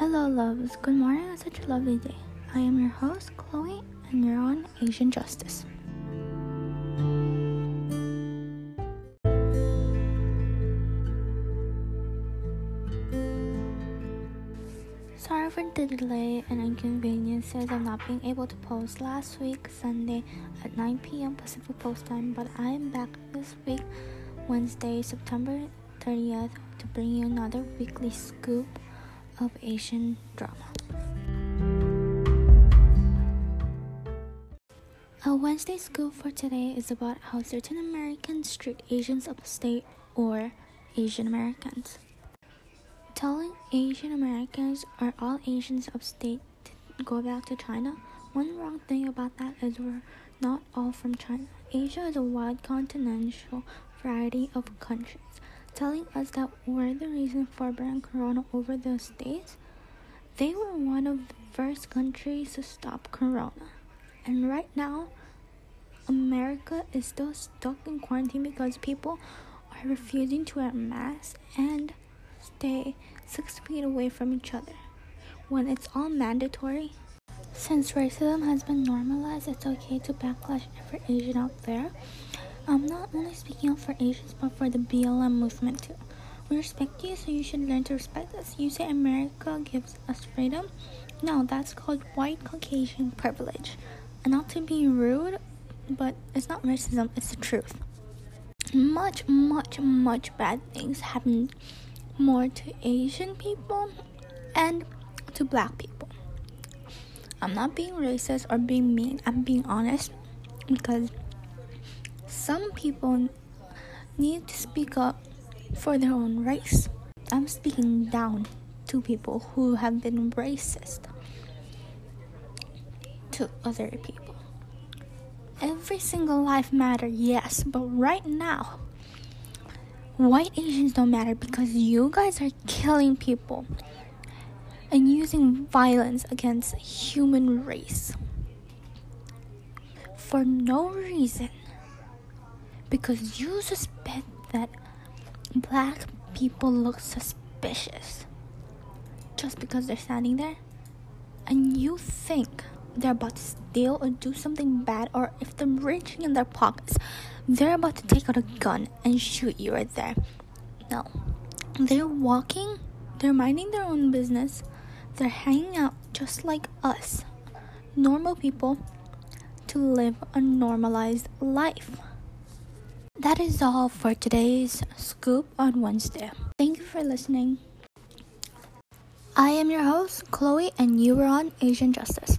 Hello, loves. Good morning on such a lovely day. I am your host, Chloe, and you're on Asian Justice. Sorry for the delay and inconveniences of not being able to post last week, Sunday at 9 p.m. Pacific Post Time, but I am back this week, Wednesday, September 30th, to bring you another weekly scoop of Asian drama. A Wednesday scoop for today is about how certain Americans treat Asians of state or Asian Americans. Telling Asian Americans or all Asians of state to go back to China, one wrong thing about that is we're not all from China. Asia is a wide continental variety of countries telling us that we're the reason for bringing corona over the states. They were one of the first countries to stop corona. And right now, America is still stuck in quarantine because people are refusing to wear masks and stay six feet away from each other when it's all mandatory. Since racism has been normalized, it's okay to backlash every Asian out there. I'm not only speaking up for Asians, but for the BLM movement too. We respect you, so you should learn to respect us. You say America gives us freedom? No, that's called white Caucasian privilege. And not to be rude, but it's not racism, it's the truth. Much, much, much bad things happen more to Asian people and to black people. I'm not being racist or being mean, I'm being honest because some people need to speak up for their own race. I'm speaking down to people who have been racist to other people. Every single life matter, yes, but right now, white Asians don't matter because you guys are killing people and using violence against human race for no reason because you suspect that black people look suspicious just because they're standing there? And you think they're about to steal or do something bad or if they're reaching in their pockets they're about to take out a gun and shoot you right there? No. They're walking they're minding their own business they're hanging out just like us normal people to live a normalized life that is all for today's scoop on Wednesday. Thank you for listening. I am your host, Chloe, and you are on Asian Justice.